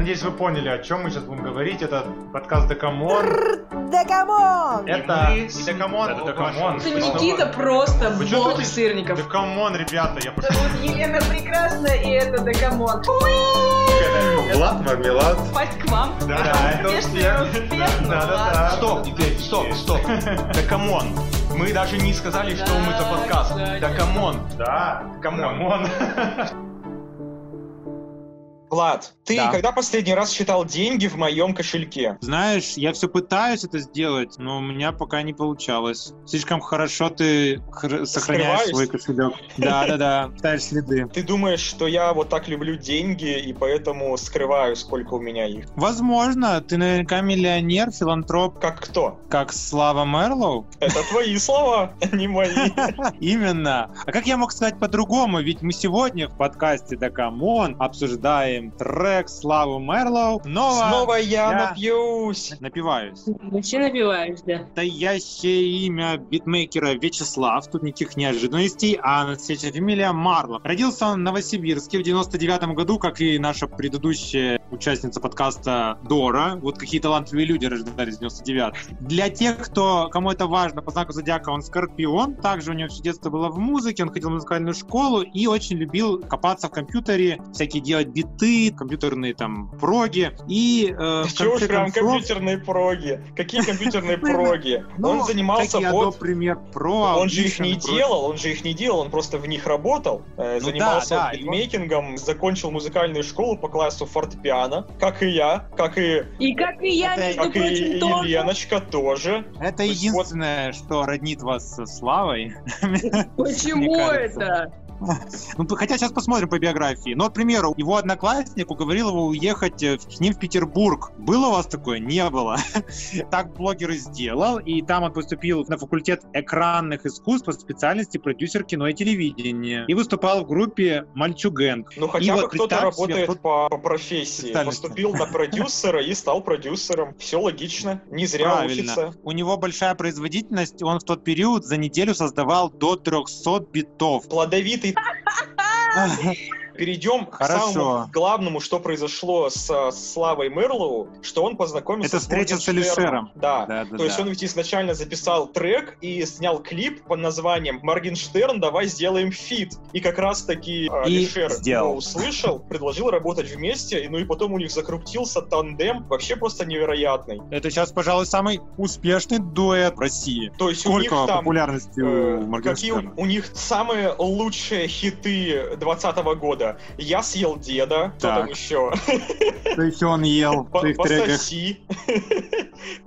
надеюсь, вы поняли, о чем мы сейчас будем говорить. Это подкаст Декамон. Декамон! Это не Декамон, это Декамон. Это Никита просто бог сырников. Декамон, ребята, я пошел. Зовут Елена Прекрасная, и это Декамон. Влад Мармелад. Пасть к вам. Да, это Успешно, Да, да, да. Стоп, теперь, стоп, стоп. Да камон. Мы даже не сказали, что мы за подкаст. Да камон. Да, камон. Влад, ты Да. когда последний раз считал деньги в моем кошельке? Знаешь, я все пытаюсь это сделать, но у меня пока не получалось. Слишком хорошо ты хр- сохраняешь свой кошелек. Да, да, да, ставишь следы. Ты думаешь, что я вот так люблю деньги и поэтому скрываю, сколько у меня их? Возможно, ты наверняка миллионер, филантроп, Как кто? как Слава Мерлоу. Это твои слова, а не мои. Именно. А как я мог сказать по-другому? Ведь мы сегодня в подкасте Да Come on обсуждаем трек Славы Marlow. Снова, Снова я я- напьюсь. напиваюсь. Вообще напиваешь, да. Настоящее имя битмейкера Вячеслав, тут никаких неожиданностей, а настоящая фамилия Марлов. Родился он в Новосибирске в 99 году, как и наша предыдущая участница подкаста Дора. Вот какие талантливые люди рождались в 99 Для тех, кто, кому это важно, по знаку зодиака он Скорпион. Также у него все детство было в музыке, он ходил в музыкальную школу и очень любил копаться в компьютере, всякие делать биты, компьютерные там проги. И э, Чего уж прям концов- компьютерные проги? Какие компьютерные проги? ну, Он занимался такие вот... Premiere Pro, Он же их не делал, он же их не делал, он просто в них работал, э, Ну занимался битмейкингом, закончил музыкальную школу по классу фортепиано, как и я, как и, И как и я, Это- между как и прочим, тоже. Еленочка тоже. Это единственное, что роднит вас со Славой. Почему это? Ну, хотя сейчас посмотрим по биографии. Вот, к примеру, его одноклассник уговорил его уехать э, с ним в Петербург. Было у вас такое? Не было. Так блогер и сделал, и там он поступил на факультет экранных искусств по специальности продюсер кино и телевидения. И выступал в группе Мальчугэнг. Ну И хотя бы вот кто-то себе, работает вот- по, профессии, поступил на продюсера и стал продюсером. Все логично, не зря Правильно. учится. У него большая производительность, он в тот период за неделю создавал до 300 битов. Плодовитый. people. Ah. Перейдем к Хорошо. самому главному, что произошло с э, Славой Marlow, что он познакомился Это встреча с. Алишером. Да. Да, да, То есть да. он ведь изначально записал трек и снял клип под названием «Моргенштерн, давай сделаем фит». И как раз таки э, Алишер его услышал, предложил работать вместе, и ну и потом у них закрутился тандем вообще просто невероятный. Это сейчас, пожалуй, самый успешный дуэт в России. То есть у них Сколько там популярности Э, у Какие Моргенштерна? у, у них самые лучшие хиты 20 года? Я съел деда, кто Так. там еще? Что еще он ел в своих треках?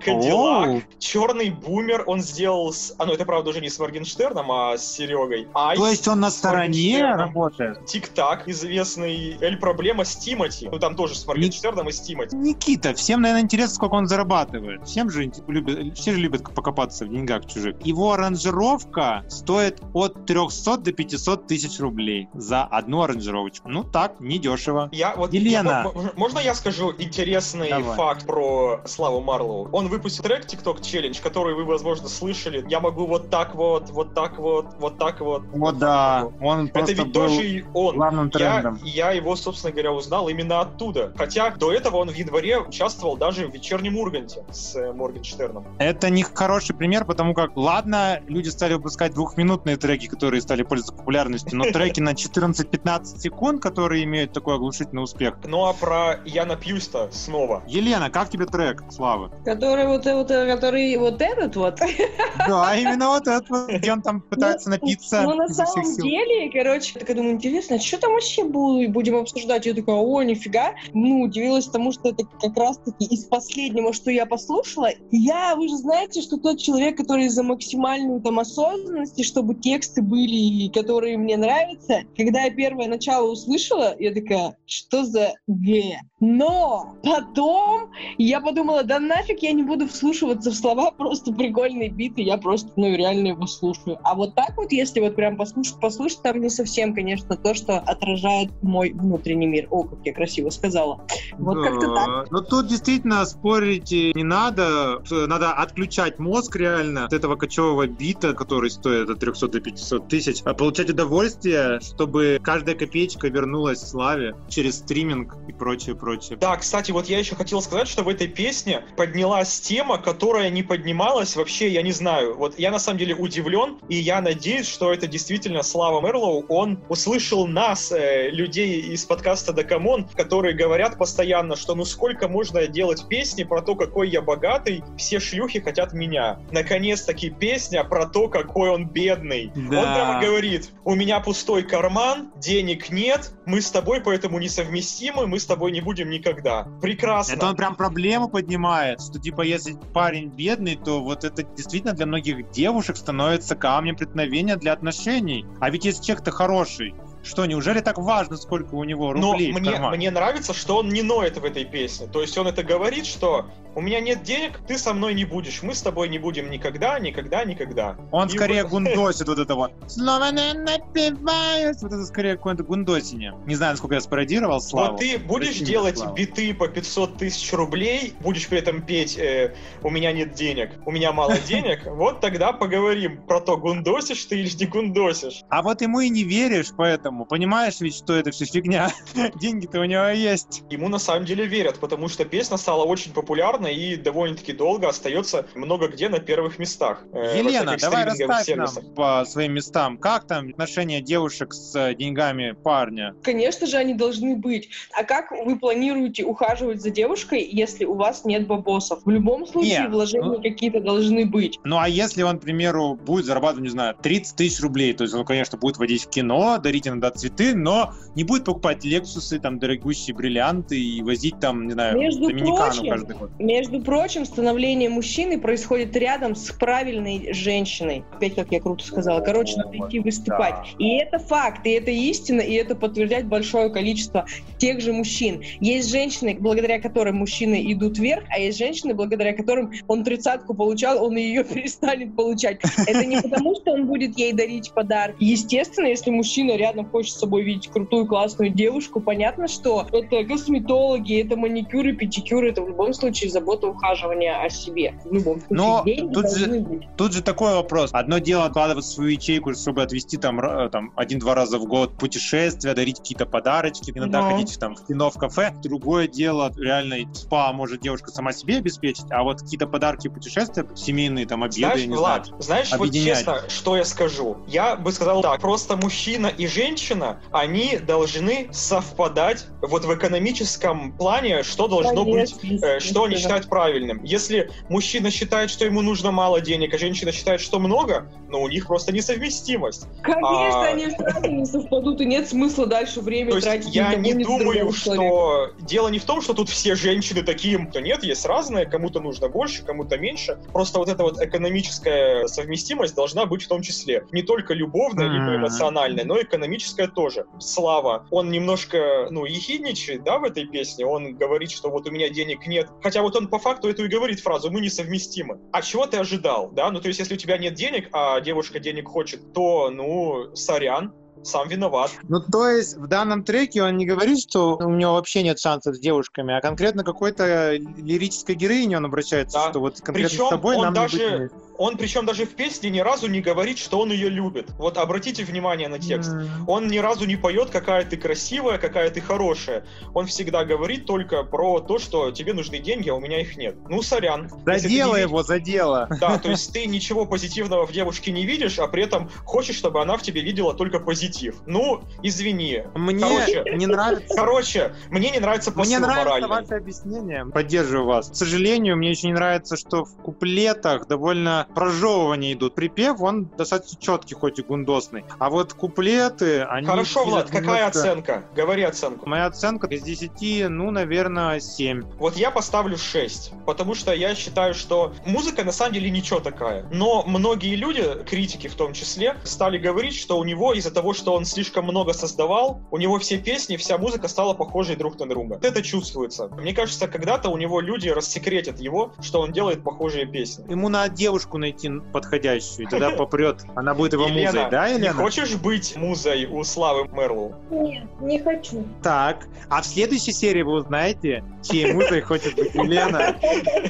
Кадиллак. Черный бумер он сделал с... А, ну это правда уже не с Моргенштерном, а с Серегой. Айс То есть он на стороне работает? Тик-так, известный Эль Проблема с Тимати. Ну там тоже с Моргенштерном и с Тимати. Никита, всем, наверное, интересно, сколько он зарабатывает. Всем же любят, все же любят покопаться в деньгах чужих. Его аранжировка стоит от 300 до 500 тысяч рублей за одну аранжировочку. Ну так, недешево. Я вот Елена. я- можно я скажу интересный Давай. факт про Славу Марлоу? Он выпустил трек TikTok Challenge, который вы, возможно, слышали. Я могу вот так вот, вот так вот, вот так вот. Вот да, он Это просто ведь был тоже и он. главным Я, трендом. я его, собственно говоря, узнал именно оттуда. Хотя до этого он в январе участвовал даже в вечернем Урганте с э, Моргенштерном. Это не хороший пример, потому как, ладно, люди стали выпускать двухминутные треки, которые стали пользоваться популярностью, но треки на 14-15 секунд, которые имеют такой оглушительный успех. Ну а про Я напьюсь-то снова. Елена, как тебе трек, Слава? Который вот, вот, который вот этот вот. Да, именно вот этот, вот, где он там пытается напиться Ну, на самом деле, короче, я такая думаю, интересно, что там вообще бу- будем обсуждать? Я такая, о, нифига. Ну, удивилась тому, что это как раз-таки из последнего, что я послушала. Я, вы же знаете, что тот человек, который за максимальную там осознанность, чтобы тексты были, которые мне нравятся, когда я первое начало услышала, я такая, что за г? Но потом я подумала, да нафиг я не буду вслушиваться в слова, просто прикольные биты, я просто, ну, реально его слушаю. А вот так вот, если вот прям послушать, послушать, там не совсем, конечно, то, что отражает мой внутренний мир. О, как я красиво сказала. Вот Да. как-то так. Но тут действительно спорить не надо. Надо отключать мозг реально от этого кочевого бита, который стоит от 300 до 500 тысяч, а получать удовольствие, чтобы каждая копеечка вернулась славе через стриминг и прочее, прочее. Короче. Да, кстати, вот я еще хотел сказать, что в этой песне поднялась тема, которая не поднималась вообще, я не знаю. Вот я на самом деле удивлен, и я надеюсь, что это действительно Слава Marlow. Он услышал нас, э, людей из подкаста Да come on, которые говорят постоянно, что ну сколько можно делать песни про то, какой я богатый, все шлюхи хотят меня. Наконец-таки песня про то, какой он бедный. Да. Он прямо говорит, у меня пустой карман, денег нет, мы с тобой поэтому несовместимы, мы с тобой не будем никогда. Прекрасно. Это он прям проблему поднимает, что типа если парень бедный, то вот это действительно для многих девушек становится камнем преткновения для отношений. А ведь если человек-то хороший, что, неужели так важно, сколько у него Но рублей в мне, кармане? мне нравится, что он не ноет в этой песне. То есть он это говорит, что у меня нет денег, ты со мной не будешь, мы с тобой не будем никогда, никогда, никогда. Он И скорее вот- гундосит вот это вот. Снова не напиваюсь. Вот это скорее какое-то гундосине. Не знаю, насколько я спародировал Славу. Вот ты будешь Прости делать Слава. биты по 500 тысяч рублей, будешь при этом петь э, «У меня нет денег, у меня мало денег», вот тогда поговорим про то, гундосишь ты или не гундосишь. А вот ему и не веришь, поэтому понимаешь ведь, что это все фигня. Деньги-то у него есть. Ему на самом деле верят, потому что песня стала очень популярной и довольно-таки долго остается много где на первых местах. э, Елена, давай расставь нам по своим местам. Как там отношения девушек с э, деньгами парня? Конечно же, они должны быть. А как вы планируете ухаживать за девушкой, если у вас нет бабосов? В любом случае Не, вложения ну- какие-то должны быть. Ну а если он, к примеру, будет зарабатывать, не знаю, 30 тысяч рублей, то есть он, конечно, будет водить в кино, дарить иногда цветы, но не будет покупать лексусы, там, дорогущие бриллианты и возить там, не знаю, Между Доминикану прочим, каждый год. Между прочим, становление мужчины происходит рядом с правильной женщиной. Опять, как я круто сказала. Короче, надо идти выступать. И это факт, и это истина, и это подтверждает большое количество тех же мужчин. Есть женщины, благодаря которым мужчины идут вверх, а есть женщины, благодаря которым он тридцатку получал, он ее перестанет получать. Это не потому, что он будет ей дарить подарки. Естественно, если мужчина рядом хочет с собой видеть крутую, классную девушку, понятно, что это косметологи, это маникюры, педикюры, это в любом случае забота ухаживания о себе. В любом случае, Но деньги тут же- быть. Тут же такой вопрос. Одно дело откладывать свою ячейку, чтобы отвести там, ра- там один-два раза в год путешествия, дарить какие-то подарочки, иногда Ну. ходить там в кино, в кафе. Другое дело, реально спа может девушка сама себе обеспечить, а вот какие-то подарки, путешествия, семейные там обеды, Знаешь, я не Влад, знаю. знаешь, вот объединять. честно, что я скажу? Я бы сказал так, просто мужчина и женщина, они должны совпадать вот в экономическом плане, что должно быть Конечно, э, что они считают правильным. Если мужчина считает, что ему нужно мало денег, а женщина считает, что много, ну, у них просто несовместимость. Конечно, А- они сразу не совпадут, и нет смысла дальше время То есть тратить я не думаю, другого человека. что дело не в том, что тут все женщины такие, то нет, есть разные, кому-то нужно больше, кому-то меньше. Просто вот эта вот экономическая совместимость должна быть в том числе. Не только любовная, либо эмоциональная, но и экономическая тоже. Слава, он немножко, ну, ехидничает, да, в этой песне. Он говорит, что вот у меня денег нет. Хотя вот он по факту эту и говорит фразу «мы несовместимы». А чего ты ожидал, да? Ну, то есть, если у тебя нет денег, а девушка денег хочет, то, ну, сорян, сам виноват. Ну, то есть в данном треке он не говорит, что у него вообще нет шансов с девушками, а конкретно какой-то лирической героине он обращается, Да. что вот конкретно Причем с тобой он нам даже- не быть. Он причем даже в песне ни разу не говорит, что он ее любит. Вот обратите внимание на текст. М. Он ни разу не поет, какая ты красивая, какая ты хорошая. Он всегда говорит только про то, что тебе нужны деньги, а у меня их нет. Ну, сорян. Задело его, задело. Да, то есть ты ничего позитивного в девушке не видишь, а при этом хочешь, чтобы она в тебе видела только позитив. Ну, извини. Мне Короче, не нравится. Короче, мне не нравится посыл Мне нравится моральный. ваше объяснение. Поддерживаю вас. К сожалению, мне еще не нравится, что в куплетах довольно прожевывания идут. Припев, он достаточно четкий, хоть и гундосный. А вот куплеты, они... Хорошо, Влад, немножко- какая оценка? Говори оценку. Моя оценка из 10, ну, наверное, 7. Вот я поставлю 6, потому что я считаю, что музыка на самом деле ничего такая. Но многие люди, критики в том числе, стали говорить, что у него из-за того, что он слишком много создавал, у него все песни, вся музыка стала похожей друг на друга. Это чувствуется. Мне кажется, когда-то у него люди рассекретят его, что он делает похожие песни. Ему надо девушку найти подходящую, и тогда попрет. Она будет его Елена, музой, да, Не Елена? хочешь быть музой у Славы Marlow? Нет, не хочу. Так, а в следующей серии вы узнаете, чьей музой хочет быть Елена.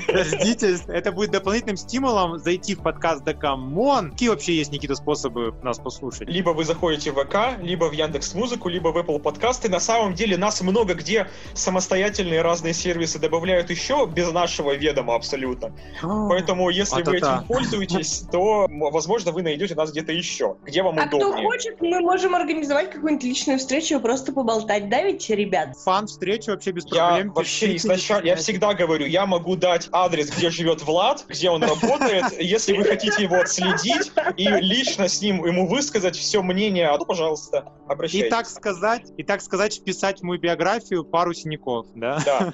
Дождитесь. Это будет дополнительным стимулом зайти в подкаст Да come on. Какие вообще есть, Никита, способы нас послушать? Либо вы заходите в ВК, либо в Яндекс Музыку, либо в Apple подкасты. На самом деле нас много где самостоятельные разные сервисы добавляют еще без нашего ведома абсолютно. Поэтому, если вы этим пользуетесь, то, возможно, вы найдете нас где-то еще, где вам А кто удобнее. хочет, мы можем организовать какую-нибудь личную встречу и просто поболтать. Да ведь, ребят? Фан встречи вообще без Я проблем. вообще Пишите, изначально, я всегда говорю, я могу дать адрес, где живет Влад, где он работает. Если вы хотите его отследить и лично с ним ему высказать все мнение, а то, пожалуйста, И обращайтесь. так сказать, и так сказать, вписать в мою биографию пару синяков, да? Да.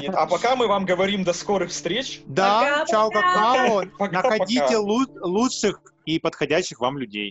И- А пока мы вам говорим до скорых встреч. Да, Пока-пока. чао, какао. Находите лу- лучших и подходящих вам людей.